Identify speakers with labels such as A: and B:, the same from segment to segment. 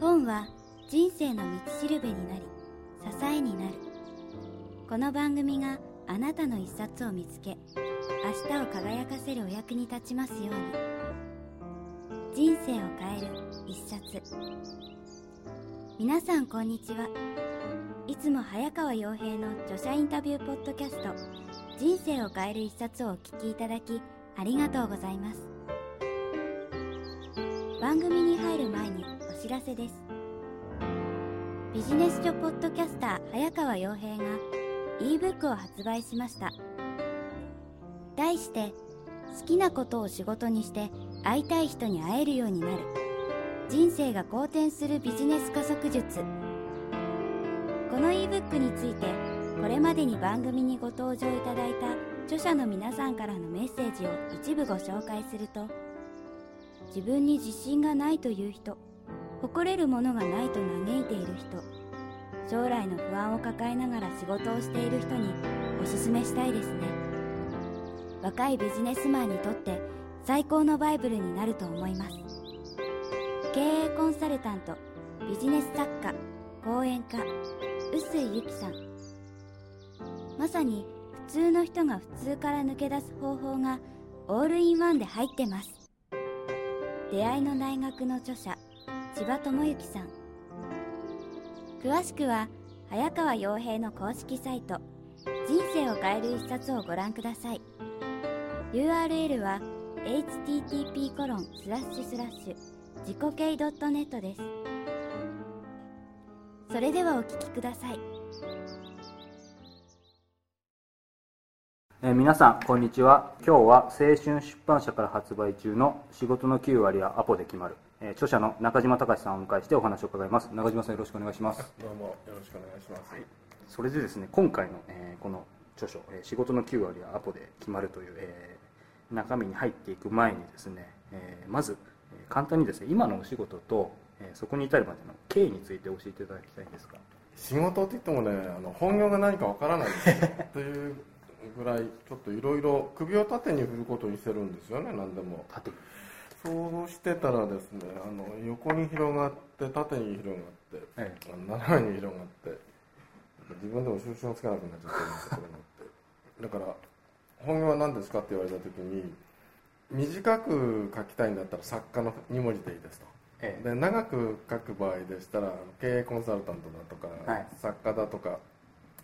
A: 本は人生の道しるべになり支えになる。この番組があなたの一冊を見つけ明日を輝かせるお役に立ちますように。人生を変える一冊。皆さんこんにちは。いつも早川洋平の著者インタビューポッドキャスト人生を変える一冊をお聞きいただきありがとうございます。番組に入る前に知らせです。ビジネス書ポッドキャスター早川洋平が ebook を発売しました。題して好きなことを仕事にして会いたい人に会えるようになる。人生が好転するビジネス加速術。この ebook についてこれまでに番組にご登場いただいた著者の皆さんからのメッセージを一部ご紹介すると自分に自信がないという人誇れるものがないと嘆いている人。将来の不安を抱えながら仕事をしている人におすすめしたいですね。若いビジネスマンにとって最高のバイブルになると思います。経営コンサルタントビジネス作家講演家臼井由紀さん。まさに普通の人が普通から抜け出す方法がオールインワンで入ってます。出会いの大学の著者千葉智之さん。詳しくは早川洋平の公式サイト人生を変える一冊をご覧ください。URL は http コロンスラッシュスラッシュ自己系 .net です。それではお聞きください。
B: えー皆さんこんにちは。今日は青春出版社から発売中の「仕事の9割はアポで決まる」えー著者の中島隆さんをお迎えしてお話を伺います。中島さんよろしくお願いします。
C: どうもよろしくお願いします。
B: それでですね今回の、えーこの著書、えー仕事の9割はアポで決まる」という、えー中身に入っていく前にですね、えーまず、えー簡単にですね今のお仕事と、えーそこに至るまでの経緯について教えていただきたいんですが。
C: 仕事って言ってもね、あの本業が何かわからないですよというぐらいちょっといろいろ首を縦に振ることにしてるんですよね、何でも。
B: 縦
C: そうしてたらですね、あの横に広がって縦に広がって、
B: え
C: あの斜めに広がって、自分でも収集がつかなくなっちゃってるんですよこれになって。だから本業は何ですかって言われた時に短く書きたいんだったら作家の2文字でいいですと。
B: ええ
C: で長く書く場合でしたら経営コンサルタントだとか、
B: はい
C: 作家だとか、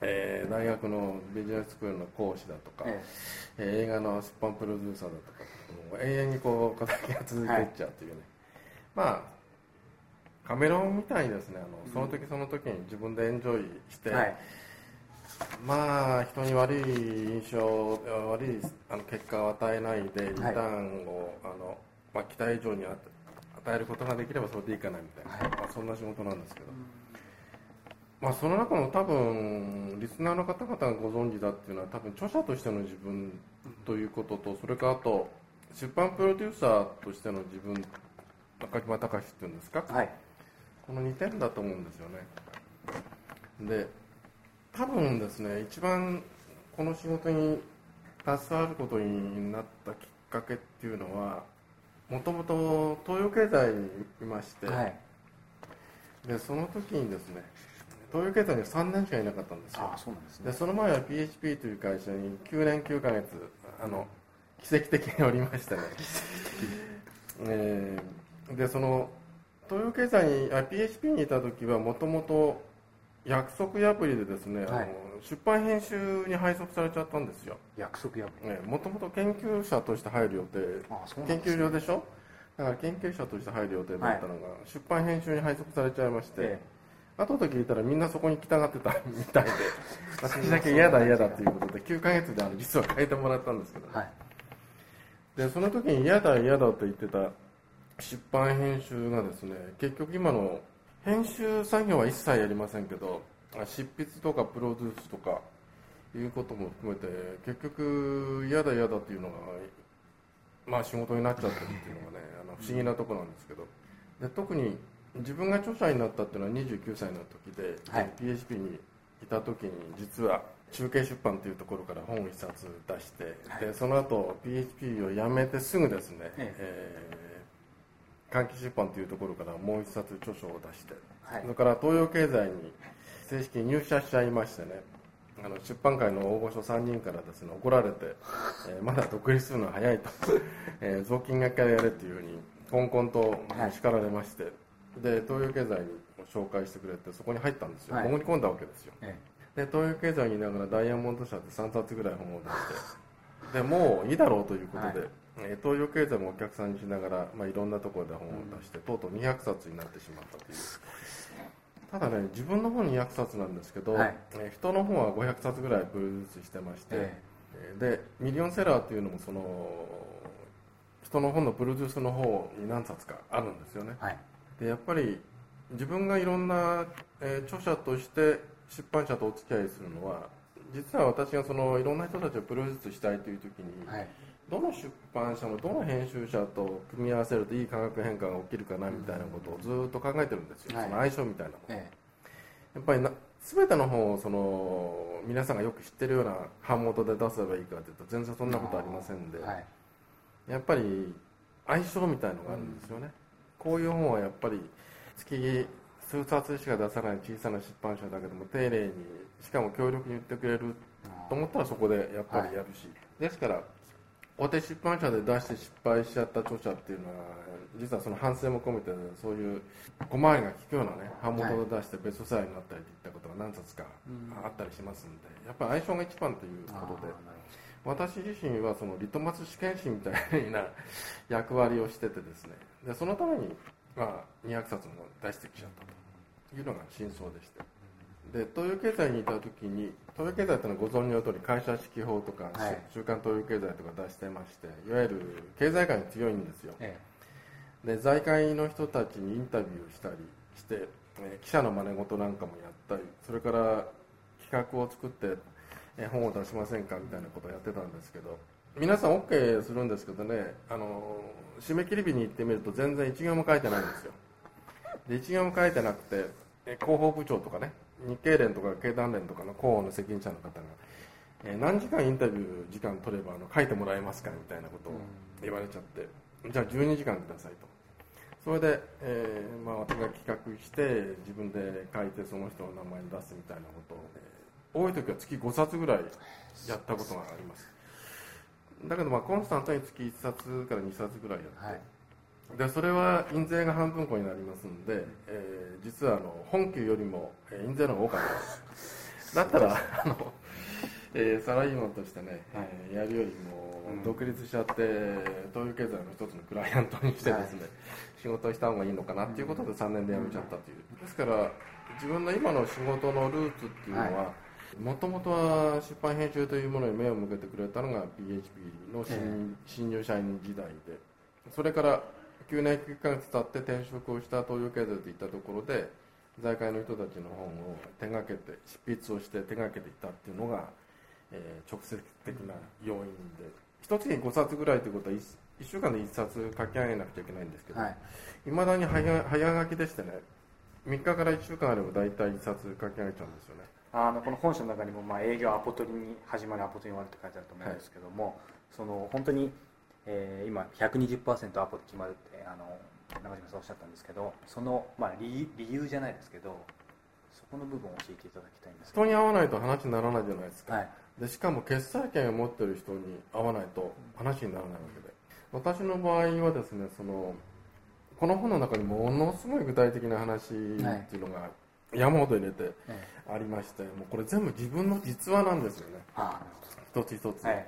C: えー大学のビジネススクールの講師だとか、
B: え
C: えー映画の出版プロデューサーだとかもう永遠にこう肩書きが続いていっちゃうっていうね、まあカメロンみたいにですね。あのその時その時に自分でエンジョイして、
B: はい。
C: まあ人に悪い印象悪いあの結果を与えないでリタ
B: はい
C: ーンを、あのまあ、期待以上に与与えることができればそれでいいかなみたいな、
B: はい。
C: まあ、そんな仕事なんですけど、まあ、その中の多分リスナーの方々がご存知だっていうのは多分著者としての自分ということとそれからあと出版プロデューサーとしての自分中島隆っていうんですか、
B: はい。
C: この2点だと思うんですよね。で多分ですね一番この仕事に携わることになったきっかけっていうのはもともと東洋経済にいまして、
B: はい。
C: でその時にですね東洋経済には3年しかいなかったんですよ。
B: ですね。
C: でその前は PHP という会社に9年9ヶ月あの奇跡的におりましてね。えーでその東洋経済にあ PHP にいた時はもともと約束破りでですね、あの
B: はい
C: 出版編集に配属されちゃったんですよ。
B: 約束破り。
C: もともと研究者として入る予定。
B: ああそうなん
C: 研究所でしょ？だから研究者として入る予定だったのが、出版編集に配属されちゃいまして、
B: え
C: 後で聞いたらみんなそこに来たがってたみたいで。私だけ嫌だ嫌だということで9ヶ月であの実は変えてもらったんですけど、
B: えはい
C: でその時に嫌だ嫌だと言ってた出版編集がですね結局今の編集作業は一切やりませんけどあ執筆とかプロデュースとかいうことも含めて結局嫌だ嫌だっていうのがまあ仕事になっちゃってるっていうのがねあの不思議なとこなんですけど。で特に自分が著者になったっていうのは29歳の時で、
B: はい。
C: PHP にいた時に実は中継出版というところから本を一冊出して、
B: はい。
C: でその後 PHP を辞めてすぐですね、
B: え
C: え。ー換気出版というところからもう一冊著書を出して、
B: はい。
C: それから東洋経済に正式に入社しちゃいましてねあの出版界の大御所3人からですね怒られて、えーまだ独立するのは早いと、えー雑巾がけやれっていうふうにこんこんと
B: はい。
C: 叱られまして、で東洋経済に紹介してくれてそこに入ったんですよ、
B: はい。
C: 潜り込んだわけですよ。
B: え
C: で東洋経済にいながらダイヤモンド社って3冊ぐらい本を出して。でもういいだろうということで、
B: はい。
C: えー東洋経済もお客さんにしながら、まあ、いろんなところで本を出して、とうとう200冊になってしまったという。ただね自分の本200冊なんですけど、
B: はい。
C: えー人の本は500冊ぐらいプロデュースしてまして、
B: え
C: え。ーでミリオンセラーっていうのもその人の本のプロデュースの方に何冊かあるんですよね。
B: えはい。
C: でやっぱり自分がいろんな、えー著者として出版社とお付き合いするのは実は私がそのいろんな人たちをプロデュースしたいという時に、
B: はい。
C: どの出版社もどの編集者と組み合わせるといい化学変化が起きるかなみたいなことをずっと考えてるんですよ、
B: はい。
C: その相性みたいなもの
B: え
C: やっぱりな全ての本をその皆さんがよく知ってるような版元で出せばいいかというと全然そんなことありませんで、
B: えはい。
C: やっぱり相性みたいのがあるんですよね、こういう本はやっぱり月数冊しか出さない小さな出版社だけども丁寧にしかも強力に言ってくれると思ったらそこでやっぱりやるし、ですから大手出版社で出して失敗しちゃった著者っていうのは実はその反省も込めてそういう小回りが利くようなね版元で出してベストセラーになったりといったことが何冊かあったりしますんでやっぱり相性が一番ということで私自身はそのリトマス試験紙みたいな 役割をしててですね。でそのために、まあ、200冊も出してきちゃったというのが真相でして。で東洋経済にいた時に東洋経済ってのはご存知の通り会社指揮法とか、
B: はい。
C: 週刊東洋経済とか出してましていわゆる経済界に強いんですよ。
B: え
C: で財界の人たちにインタビューしたりして、えー記者の真似事なんかもやったりそれから企画を作って、えー本を出しませんかみたいなことをやってたんですけど皆さん OK するんですけどね、あのー締め切り日に行ってみると全然一行も書いてないんですよ。で一行も書いてなくて、えー広報部長とかね日経連とか経団連とかの広報の責任者の方が、えー何時間インタビュー時間取ればあの書いてもらえますかみたいなことを言われちゃって、じゃあ12時間くださいと。それで、えーまあ、私が企画して自分で書いてその人の名前に出すみたいなことを、えー多い時は月5冊ぐらいやったことがあります。だけどまあコンスタントに月1冊から2冊ぐらいやって、
B: はい
C: でそれは印税が半分こになりますんで、えー実はあの本給よりもえー印税の方が多かった。です。だったらあの、えーサラリーマンとしてね、えーやるよりも
B: うん。
C: 独立しちゃって東洋経済の一つのクライアントにしてですね、仕事をした方がいいのかなっていうことで3年で辞めちゃったという。ですから自分の今の仕事のルーツっていうのは、もともとは出版編集というものに目を向けてくれたのが PHP の新入社員時代でそれから9年9ヶ月経って転職をした東洋経済といったところで財界の人たちの本を手がけて執筆をして手がけていったっていうのが、えー直接的な要因で一月に5冊ぐらいということは 1, 週間で1冊書き上げなくちゃいけないんですけど、
B: はい。
C: いまだに早早書きでしてね3日から1週間あれば大体1冊書き上げちゃうんですよね。
B: あのこの本書の中にも、まあ、営業アポ取りに始まるアポ取りに終わるって書いてあると思うんですけども、その本当に、えー今120%アポで決まるってあの中島さんおっしゃったんですけどその、まあ、理理由じゃないですけどそこの部分を教えていただきたいんです
C: 人に会わないと話にならないじゃないですか、
B: はい。
C: でしかも決済権を持ってる人に会わないと話にならないわけで。私の場合はですねそのこの本の中にものすごい具体的な話っていうのが山ほど入れて
B: ええ。
C: ありましてもうこれ全部自分の実話なんですよね。
B: あ
C: 一つ一つ、
B: あはい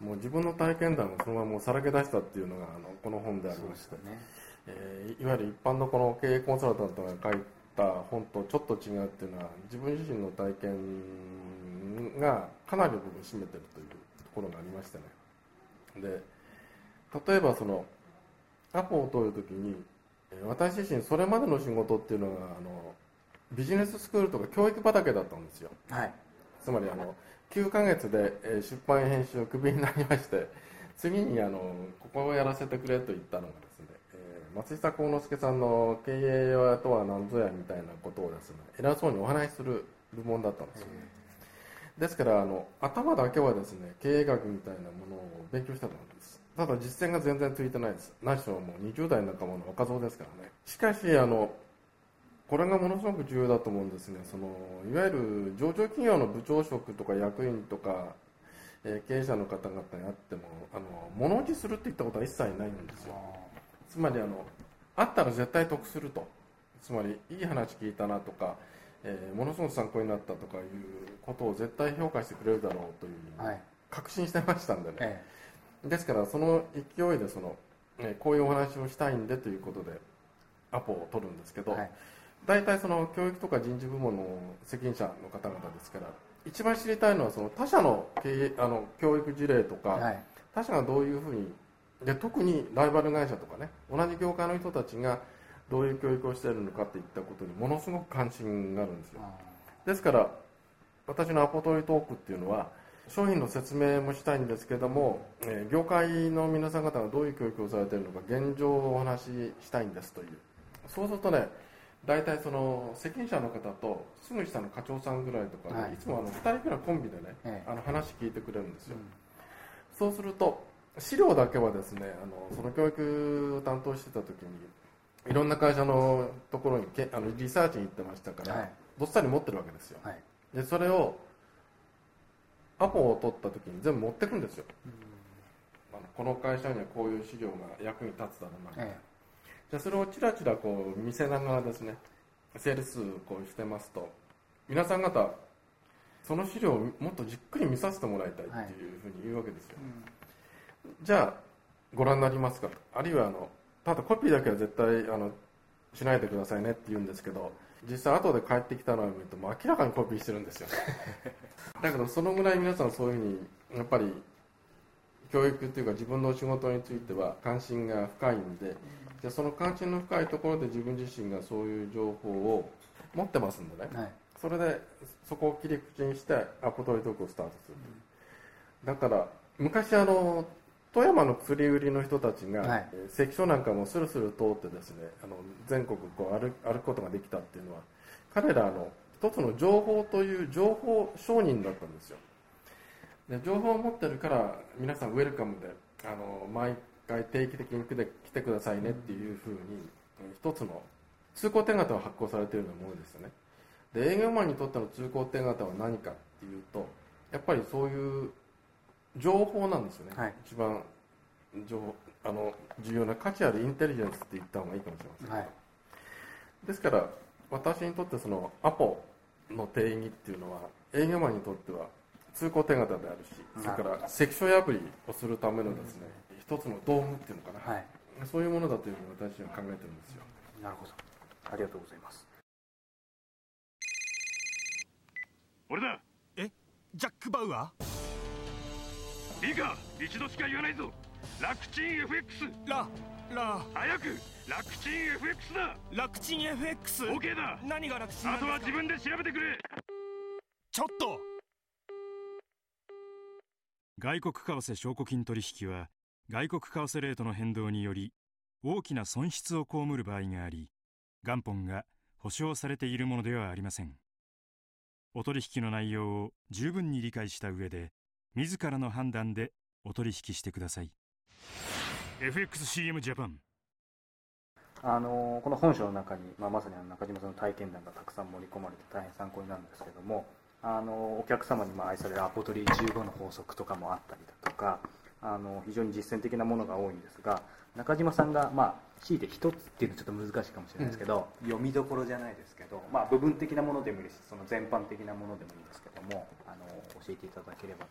C: もう自分の体験談をそのままもうさらけ出したっていうのがあのこの本でありまして、
B: ね。
C: えーいわゆる一般のこの経営コンサルタントが書いた本とちょっと違うっていうのは自分自身の体験がかなりの部分占めてるというところがありましてね。で例えばそのアポを取るときに私自身それまでの仕事っていうのがあのビジネススクールとか教育畑だったんですよ。
B: はい。
C: つまりあの9ヶ月でえー出版編集をクビになりまして 次にあのここをやらせてくれと言ったのがですね、えー松下幸之助さんの経営とは何ぞやみたいなことをですね偉そうにお話しする部門だったんですよ。ですからあの頭だけはですね経営学みたいなものを勉強したと思うんです。ただ実践が全然ついてないです。何しろもう20代仲間の若造ですからね。しかしあのこれがものすごく重要だと思うんですね。そのいわゆる上場企業の部長職とか役員とか、えー経営者の方々にあってもあの物落ちするっていったことは一切ないんですよ。つまりあのあったら絶対得すると。つまりいい話聞いたなとか、えーものすごく参考になったとかいうことを絶対評価してくれるだろうというふうに
B: はい。
C: 確信してましたんでね、
B: え
C: ですからその勢いでその、えーこういうお話をしたいんでということでアポを取るんですけど、
B: えはい
C: 大体その教育とか人事部門の責任者の方々ですから一番知りたいのはその他社の経営あの教育事例とか、
B: はい。
C: 他社がどういうふうにで特にライバル会社とかね同じ業界の人たちがどういう教育をしているのかっていったことにものすごく関心があるんですよ。ですから私のアポトリトークっていうのは商品の説明もしたいんですけども、えー業界の皆さん方がどういう教育をされているのか現状をお話ししたいんですという。そうするとね大体その責任者の方とすぐ下の課長さんぐらいとかね、
B: はい。
C: い、つもあの2人ぐらいコンビでね、
B: ええ。
C: あの話聞いてくれるんですよ、
B: うん。
C: そうすると資料だけはですねあのその教育を担当してた時にいろんな会社のところにけあのリサーチに行ってましたから、
B: はい。
C: どっさり持ってるわけですよ。
B: はい。
C: でそれをアポを取った時に全部持ってくんですよ。あのこの会社にはこういう資料が役に立つだろうなみたいな、
B: え
C: じゃあそれをちらちらこう見せながらですねセールスこうしてますと皆さん方その資料をもっとじっくり見させてもらいたいっていうふうに言うわけですよ、じゃあご覧になりますか？とあるいはあのただコピーだけは絶対あのしないでくださいねって言うんですけど実際後で帰ってきたのを見るともう明らかにコピーしてるんですよ。だけどそのぐらい皆さんそういうふうにやっぱり教育っていうか自分の仕事については関心が深いんでじゃあその関心の深いところで自分自身がそういう情報を持ってますんでね。
B: えはい。
C: それでそこを切り口にしてアポトリトークをスタートするう。だから昔あの富山の薬売りの人たちが、
B: はい。
C: えー関所なんかもスルスル通ってですねあの全国こう歩歩くことができたっていうのは彼らの一つの情報という情報商人だったんですよ。で情報を持ってるから皆さんウェルカムであの毎回定期的に来てくださいねっていうふうにえー一つの通行手形を発行されているようなものですよね。で営業マンにとっての通行手形は何かっていうとやっぱりそういう情報なんですよね、
B: はい。
C: 一番情報あの重要な価値あるインテリジェンスって言った方がいいかもしれません、
B: はい。
C: ですから私にとってそのアポの定義っていうのは営業マンにとっては通行手形であるしそれから関所破りをするためのですね一つの道具っていうのかな、
B: はい。
C: そういうものだというふうに私は考えてるんですよ。
B: なるほど。ありがとうございます。
D: 俺だ。
E: ジャック・バウア
D: いいか？一度しか言わないぞ。楽ちん FX
E: ーララ。
D: 早く。楽ちん FX だ。
E: 楽ちん FX
D: OK だ。
E: 何が楽ちんな
D: あとは自分で調べてくれ。
E: ちょっと。
F: 外国為替証拠金取引は外国為替レートの変動により大きな損失を被る場合があり元本が保証されているものではありません。お取引の内容を十分に理解した上で自らの判断でお取引してください。FXCM ジャパン。
B: あのこの本書の中に、まあ、まさにあの中島さんの体験談がたくさん盛り込まれて大変参考になるんですけどもあのお客様にまあ愛されるアポトリ15の法則とかもあったりだとかあの非常に実践的なものが多いんですが中島さんが、まあ、強いて一つっていうのはちょっと難しいかもしれないですけど、読みどころじゃないですけど、まあ、部分的なものでもいいしその全般的なものでもいいですけどもあの教えていただければと。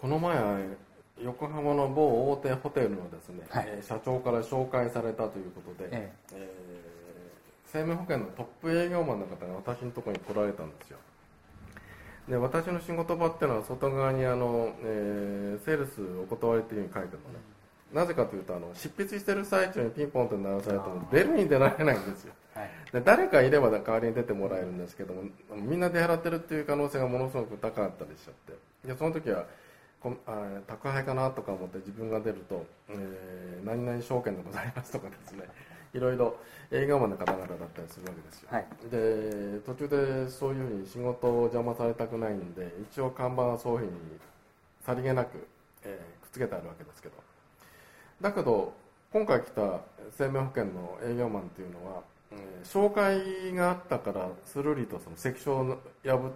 C: この前横浜の某大手ホテルのですね、
B: はい。
C: えー社長から紹介されたということで、
B: え。
C: えー生命保険のトップ営業マンの方が私のところに来られたんですよで私の仕事場っていうのは外側にあの、えーセールスお断りっていうふうに書いてるのね。なぜかというとあの執筆してる最中にピンポンと鳴らされても出るに出られないんですよ。
B: はい。
C: で誰かいれば代わりに出てもらえるんですけどもみんな出払ってるっていう可能性がものすごく高かったりしちゃって。でその時はこんあ宅配かなとか思って自分が出ると、えー何々証券でございますとかですねいろいろ営業マンの方々だったりするわけですよ、
B: はい。
C: で途中でそういうふうに仕事を邪魔されたくないんで一応看板はそういうふうにさりげなく、えーくっつけてあるわけですけど。だけど今回来た生命保険の営業マンっていうのは、えー紹介があったからスルリとその関所を破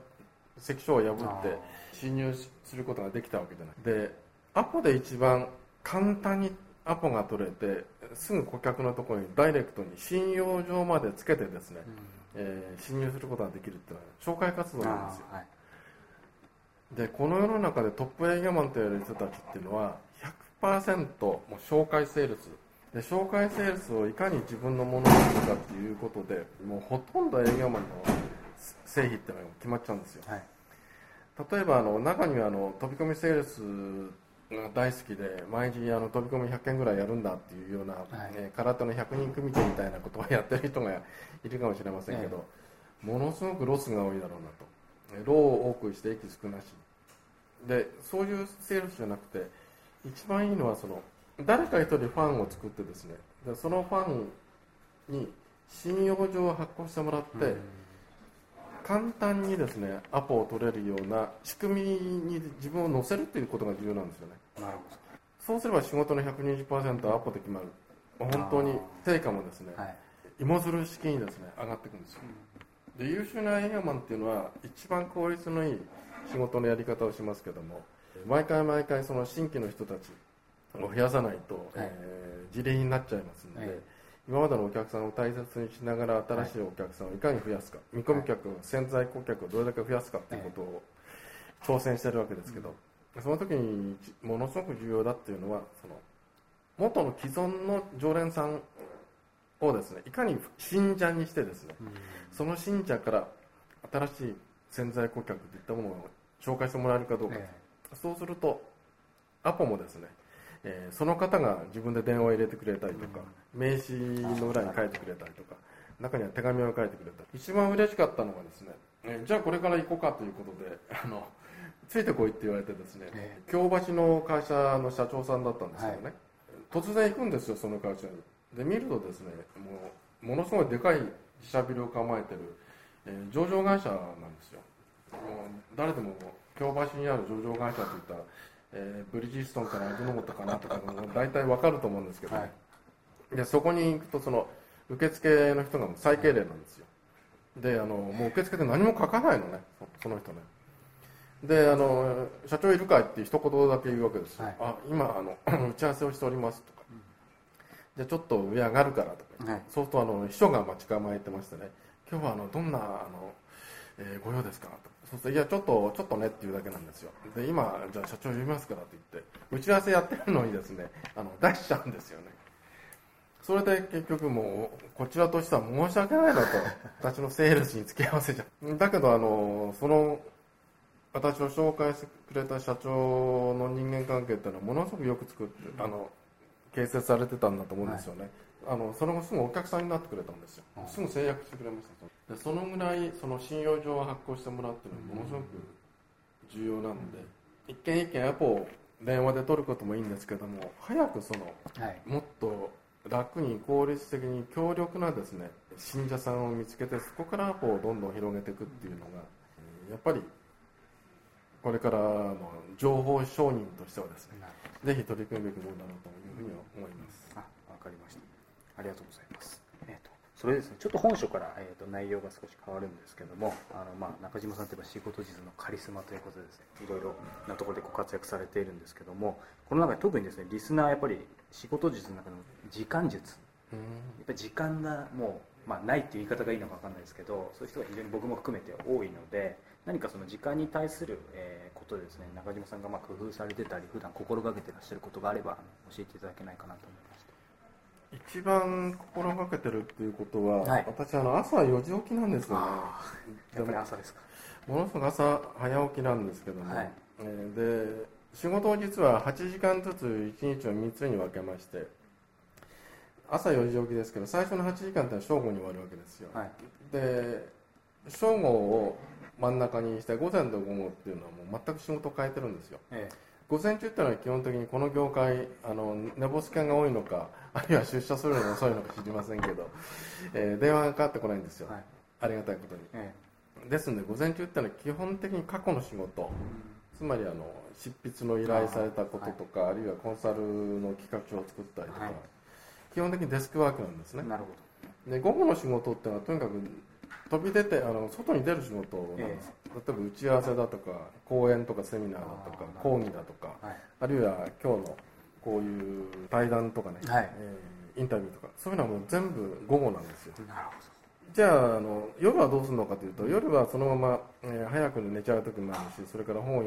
C: 関所を破って侵入することができたわけじゃないでアポで一番簡単にアポが取れてすぐ顧客のところにダイレクトに信用状までつけてですね、えー侵入することができるっていうのは紹介活動なんですよ。
B: はい
C: でこの世の中でトップ営業マンと言われる人たちっていうのは100%もう紹介セールス。で紹介セールスをいかに自分のものにするかっていうことでもうほとんど営業マンの成否っていうのが決まっちゃうんですよ。
B: はい。
C: 例えばあの中にはあの飛び込みセールスが大好きで毎日あの飛び込み100件ぐらいやるんだっていうような、
B: い。
C: えー空手の100人組手みたいなことをやってる人がいるかもしれませんけど、ものすごくロスが多いだろうなと。えー労を多くして益少なし。でそういうセールスじゃなくて一番いいのはその誰か一人ファンを作ってですねでそのファンに信用状を発行してもらって、簡単にですねアポを取れるような仕組みに自分を乗せるっていうことが重要なんですよね。
B: なるほ
C: そうすれば仕事の120%はアポで決まる。本当に成果もですね
B: どはい。
C: 芋づる式にですね上がっていくんですよ。で優秀な営業マンっていうのは一番効率のいい仕事のやり方をしますけども毎回毎回その新規の人たちを増やさないと、えー事例になっちゃいますので、
B: はい
C: 今までのお客さんを大切にしながら新しいお客さんをいかに増やすか見込み客、潜在顧客をどれだけ増やすかっていうことを挑戦してるわけですけど、その時にものすごく重要だっていうのはその元の既存の常連さんをですねいかに信者にしてですね、その信者から新しい潜在顧客といったものを紹介してもらえるかどうか、
B: え。
C: そうするとアポもですね、えーその方が自分で電話を入れてくれたりとか、名刺の裏に書いてくれたりとか中には手紙を書いてくれたり。一番嬉しかったのがですね、えーじゃあこれから行こうかということであのついてこいって言われてですね、
B: え
C: 京橋の会社の社長さんだったんですけどね、突然行くんですよその会社に。で見るとですねもうものすごいでかい自社ビルを構えてる、えー上場会社なんですよ。もう誰でも京橋にある上場会社といったら、えーブリヂストンから味の素かなとか大体わかると思うんですけど、
B: はい。
C: でそこに行くとその受付の人が最敬礼なんですよ。であのもう受付で何も書かないのねそその人ね。であの「社長いるかい?」って一言だけ言うわけですよ、
B: はい。
C: あ今あの 打ち合わせをしておりますとか、でちょっと上上がるからとか、
B: はい。
C: そうするとあの秘書が待ち構えてましてね。今日はあのどんなあの、えーご用ですかとそうするといやちょっとちょっとねっていうだけなんですよ。で今じゃ社長呼びますからって言って打ち合わせやってるのにですねあの出しちゃうんですよね。それで結局もうこちらとしては申し訳ないなと。私のセールスに付き合わせちゃう。だけどあのその私を紹介してくれた社長の人間関係っていうのはものすごくよく作ってあの形成されてたんだと思うんですよね、あのその後すぐお客さんになってくれたんですよ、
B: うん。
C: すぐ制約してくれました。でそのぐらいその信用状を発行してもらうっていうのはものすごく重要なので、一件一件アポを電話で取ることもいいんですけども早くその
B: はい。
C: もっと楽に効率的に強力なですね信者さんを見つけてそこからアポをどんどん広げていくっていうのがえーやっぱりこれからの情報商人としてはですねぜひ取り組むべきものだなというふうには思います。
B: あわかりましたありがとうございます、えー、とそれですねちょっと本書から、えー、と内容が少し変わるんですけどもあの、まあ、中島さんといえば仕事実のカリスマということでですねいろいろなところでご活躍されているんですけどもこの中で特にですねリスナーやっぱり仕事術の中の時間術。やっぱり時間がもう、まあ、ないっていう言い方がいいのか分かんないですけどそういう人が非常に僕も含めて多いので何かその時間に対する、えーことでですね中島さんがまあ工夫されてたり普段心がけてらっしゃることがあれば教えていただけないかなと思いまして
C: 一番心がけてるっていうことは、
B: はい。
C: 私あの朝4時起きなんですよね。
B: やっぱり朝ですか。
C: ものすごく朝早起きなんですけども、
B: はい。
C: えーで仕事を実は8時間ずつ1日を3つに分けまして朝4時起きですけど最初の8時間ってのは正午に終わるわけですよ、
B: はい。
C: で正午を真ん中にして午前と午後っていうのはもう全く仕事を変えてるんですよ。
B: え
C: 午前中っていうのは基本的にこの業界あの寝坊す犬が多いのかあるいは出社するのが遅いのか知りませんけど、えー電話がかかってこないんですよ、
B: えはい。
C: ありがたいことに。
B: え
C: ですので午前中ってのは基本的に過去の仕事。つまりあの執筆の依頼されたこととかあ,、るいはコンサルの企画書を作ったりとか、
B: はい。
C: 基本的にデスクワークなんですね。
B: なるほ
C: で午後の仕事っていうのはとにかく飛び出てあの外に出る仕事なんです、例えば打ち合わせだとか講演とかセミナーだとか講義だとか
B: どはい。
C: あるいは今日のこういう対談とかね、
B: はい。
C: えーインタビューとかそういうのはもう全部午後なんですよ。
B: なるほ
C: じゃああの夜はどうするのかというと夜はそのまま、えー早く寝ちゃう時もあるしそれから本を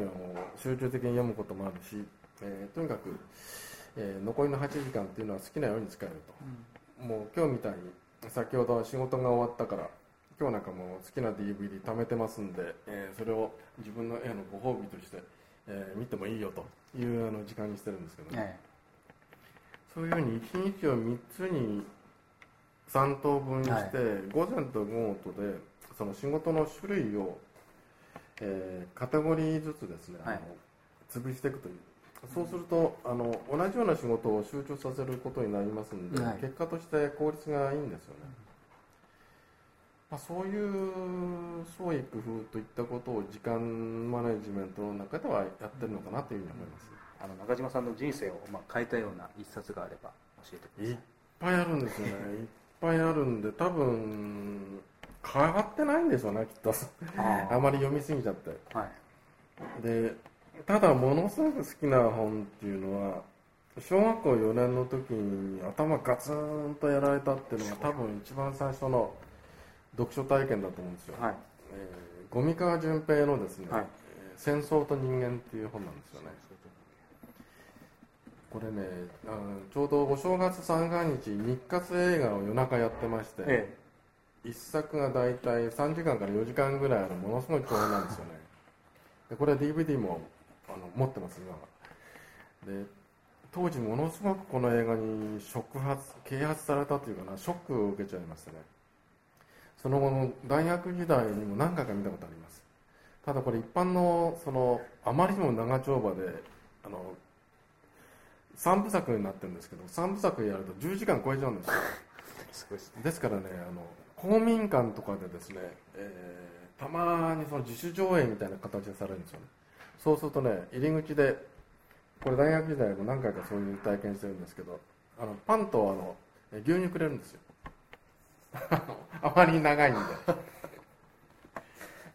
C: 集中的に読むこともあるし、えーとにかく、えー残りの8時間っていうのは好きなように使えると、もう今日みたいに先ほど仕事が終わったから今日なんかもう好きな DVD 貯めてますんで、えーそれを自分の絵のご褒美として、えー見てもいいよというあの時間にしてるんですけど、
B: どえ
C: そういうふうに1日を3つに3等分にして、
B: はい。
C: 午前と午後とでその仕事の種類を、えーカテゴリーずつですね、
B: はい。
C: あの潰していくという。そうするとあの同じような仕事を集中させることになりますので、
B: はい。
C: 結果として効率がいいんですよね、まあ、そういう創意工夫といったことを時間マネジメントの中ではやってるのかなというふうに思います、
B: あの中島さんの人生をまあ変えたような一冊があれば教えてくだ
C: いっぱいあるんですよね。いっぱいあるんで多分変わってないんでしょうねきっと。
B: さい
C: あまり読みすぎちゃって。
B: はい。
C: でただものすごく好きな本っていうのは小学校4年の時に頭ガツンとやられたっていうのが多分一番最初の読書体験だと思うんですよ、
B: はい。
C: えー、五味川淳平のですね、
B: はい。
C: えー戦争と人間」っていう本なんですよね。これねあのちょうどお正月三が日日活映画を夜中やってまして、
B: え
C: 一作が大体3時間から4時間ぐらいあるものすごい長編なんですよね。でこれ DVD もあの持ってます今は。で当時ものすごくこの映画に触発啓発されたというかなショックを受けちゃいましてねその後の大学時代にも何回か見たことあります。ただこれ一般のそのあまりにも長丁場であの3部作になってるんですけど3部作やると10時間超えちゃうんですよ。
B: です
C: からねあの公民館とかでですね、えーたまにその自主上映みたいな形でされるんですよね。そうするとね入り口でこれ大学時代も何回かそういう体験してるんですけどあのパンとあのえ牛乳くれるんですよ あまり長いんで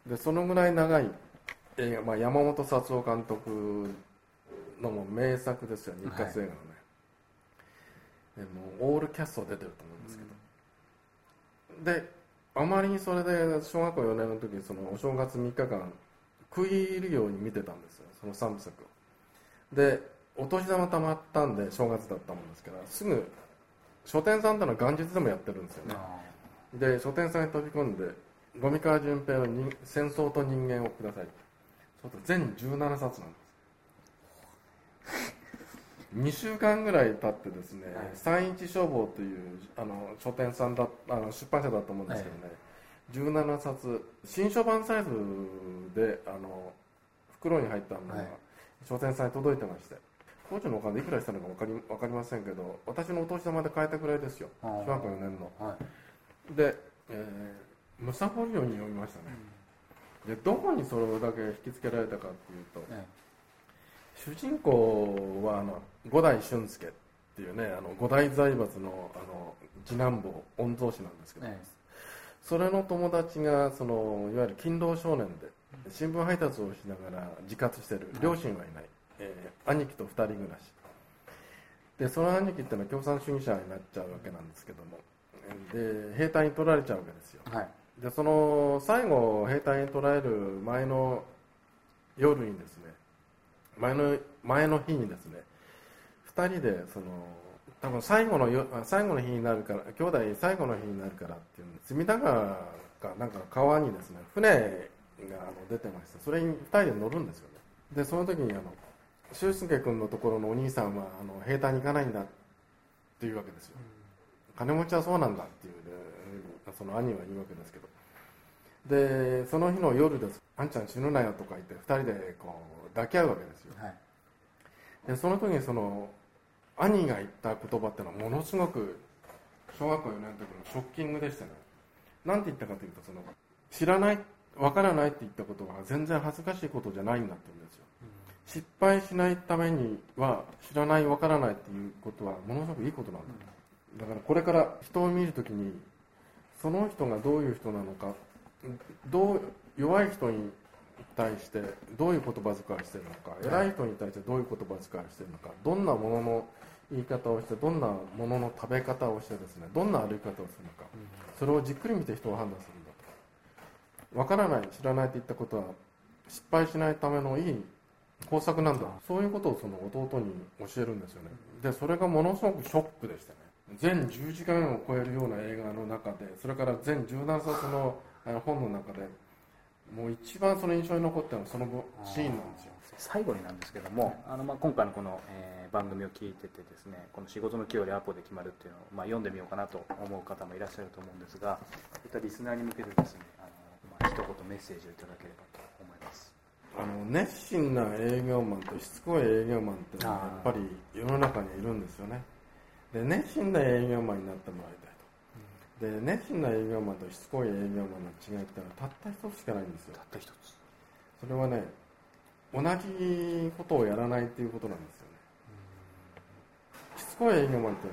C: でそのぐらい長い映画、まあ、山本達夫監督のもう名作ですよ日活映画のね、でもうオールキャスト出てると思うんですけど、であまりにそれで小学校4年の時にそのお正月3日間食い入るように見てたんですよその3部作を。でお年玉たまったんで正月だったもんですからすぐ書店さんってのは元日でもやってるんですよね。
B: あ
C: で書店さんに飛び込んで五味川淳平の人「戦争と人間」をください。そうすると全17冊なんです。2週間ぐらい経ってですね、
B: はい。
C: 三一消防というあの書店さんだあの出版社だと思うんですけどね、17冊新書版サイズであの袋に入ったものが
B: はい。
C: 書店さんに届いてまして当時のお金いくらしたのか分かり分かりませんけど私のお年玉で買えたくらいですよ。小学校4年の。
B: あはい
C: で、えー、むさぼるように読みましたね、でどこにそれだけ引きつけられたかっていうと
B: え
C: 主人公はあの五代俊介っていうねあの五代財閥のあの次男坊御曹司なんですけど、
B: え
C: それの友達がそのいわゆる勤労少年で新聞配達をしながら自活してる両親はいない、えー兄貴と二人暮らし。でその兄貴っていうのは共産主義者になっちゃうわけなんですけどもで兵隊に取られちゃうわけですよ。
B: はい。
C: でその最後兵隊に捕らえる前の夜にですね前の前の日にですね2人でその多分最後のよあ最後の日になるから兄弟最後の日になるからっていうので隅田川かなんかの川にですね船があの出てましてそれに2人で乗るんですよね。でその時にあの俊介君のところのお兄さんはあの兵隊に行かないんだっていうわけですよ金持ちはそうなんだっていうねその兄は言うわけですけど。でその日の夜です「あんちゃん死ぬなよ」とか言って2人でこう抱き合うわけですよ。
B: はい。
C: でその時にその兄が言った言葉っていうのはものすごく小学校4年の時のショッキングでしたね。なんて言ったかというとその知らないわからないって言ったことは全然恥ずかしいことじゃないんだって言うんですよ。失敗しないためには知らないわからないっていうことはものすごくいいことなんだ、だからこれから人を見るときにその人がどういう人なのかどう弱い人に対してどういう言葉遣いしてるのか偉い人に対してどういう言葉遣いしてるのかどんなものの言い方をしてどんなものの食べ方をしてですねどんな歩き方をするのかそれをじっくり見て人を判断するんだと。わからない知らないといったことは失敗しないためのいい工作なんだ。そういうことをその弟に教えるんですよね。でそれがものすごくショックでしたね全10時間を超えるような映画の中でそれから全17冊の本の中でもう一番その印象に残ったのはそのシーンなんですよ。
B: 最後になんですけども、あのまあ今回のこの、えー番組を聞いててですねこの仕事の9割アポで決まるっていうのを、まあ、読んでみようかなと思う方もいらっしゃると思うんですがそういったリスナーに向けてですねあの、まあ、一言メッセージをいただければと思います。
C: あの熱心な営業マンとしつこい営業マンっていうのはやっぱり世の中にいるんですよねで熱心な営業マンになってもらいたいと。で熱心な営業マンとしつこい営業マンの違いってのはたった一つしかないんですよ。
B: たった一つ。
C: それはね同じことをやらないっていうことなんですよね。しつこい営業マンっていう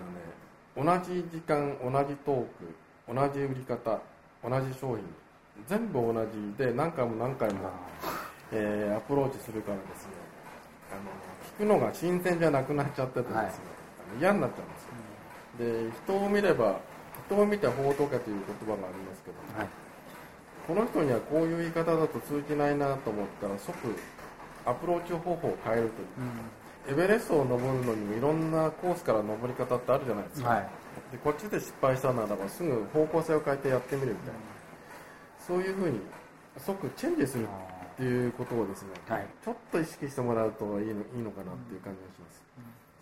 C: のはね同じ時間同じトーク同じ売り方同じ商品全部同じで何回も何回も、えーアプローチするからですねあの聞くのが新鮮じゃなくなっちゃっててですね、
B: はい
C: 嫌になっちゃうんですよ、で人を見れば人を見て法とけという言葉がありますけど、
B: はい。
C: この人にはこういう言い方だと通じないなと思ったら即アプローチ方法を変えるという、エベレストを登るのにもいろんなコースから登り方ってあるじゃないですか、
B: はい。
C: でこっちで失敗したならばすぐ方向性を変えてやってみるみたいな、そういうふうに即チェンジするっていうことをですね、
B: はい。
C: ちょっと意識してもらうといいのいいのかなっていう感じがします、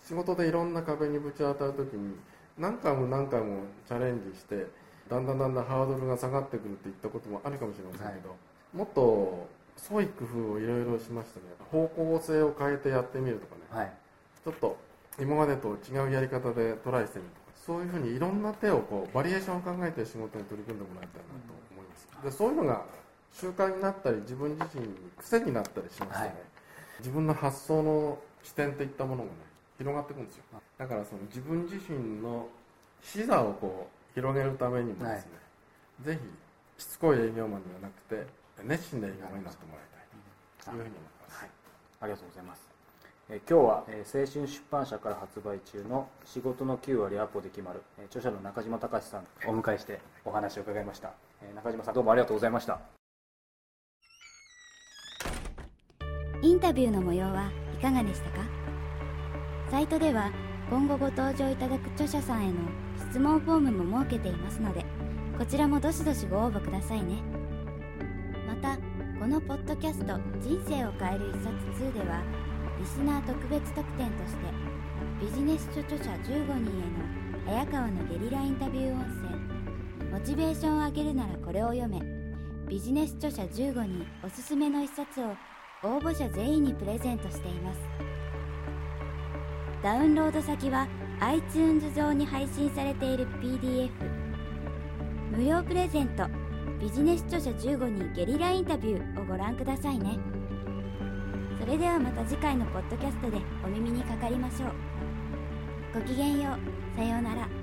C: 仕事でいろんな壁にぶち当たるときに何回も何回もチャレンジしてだんだんだんだんハードルが下がってくるっていったこともあるかもしれませんけど、もっと創意工夫をいろいろしましてね。方向性を変えてやってみるとかね、
B: はい。
C: ちょっと今までと違うやり方でトライしてみるとかそういうふうにいろんな手をこうバリエーションを考えて仕事に取り組んでもらいたいなと思います。でそういうのが習慣になったり自分自身に癖になったりしますとね、
B: はい。
C: 自分の発想の視点といったものがね広がっていくんですよ。だからその自分自身の視座をこう広げるためにもですね、ぜひしつこい営業マンではなくて熱心な営業マンになってもらいたいというふうに思います、
B: はい、ありがとうございます。えー今日は、えー青春出版社から発売中の「仕事の9割アポで決まる」えー著者の中島隆さんをお迎えしてお話を伺いました、えー中島さんどうもありがとうございました。
A: インタビューの模様はいかがでしたか？サイトでは今後ご登場いただく著者さんへの質問フォームも設けていますのでこちらもどしどしご応募くださいね。またこのポッドキャスト「人生を変える一冊2」ではリスナー特別特典としてビジネス書著者15人への早川のゲリラインタビュー音声モチベーションを上げるならこれを読めビジネス著者15人おすすめの一冊を応募者全員にプレゼントしています。ダウンロード先は iTunes 上に配信されている PDF 無料プレゼント。ビジネス著者15人ゲリラインタビューをご覧くださいね。それではまた次回のポッドキャストでお耳にかかりましょう。ごきげんよう。さようなら。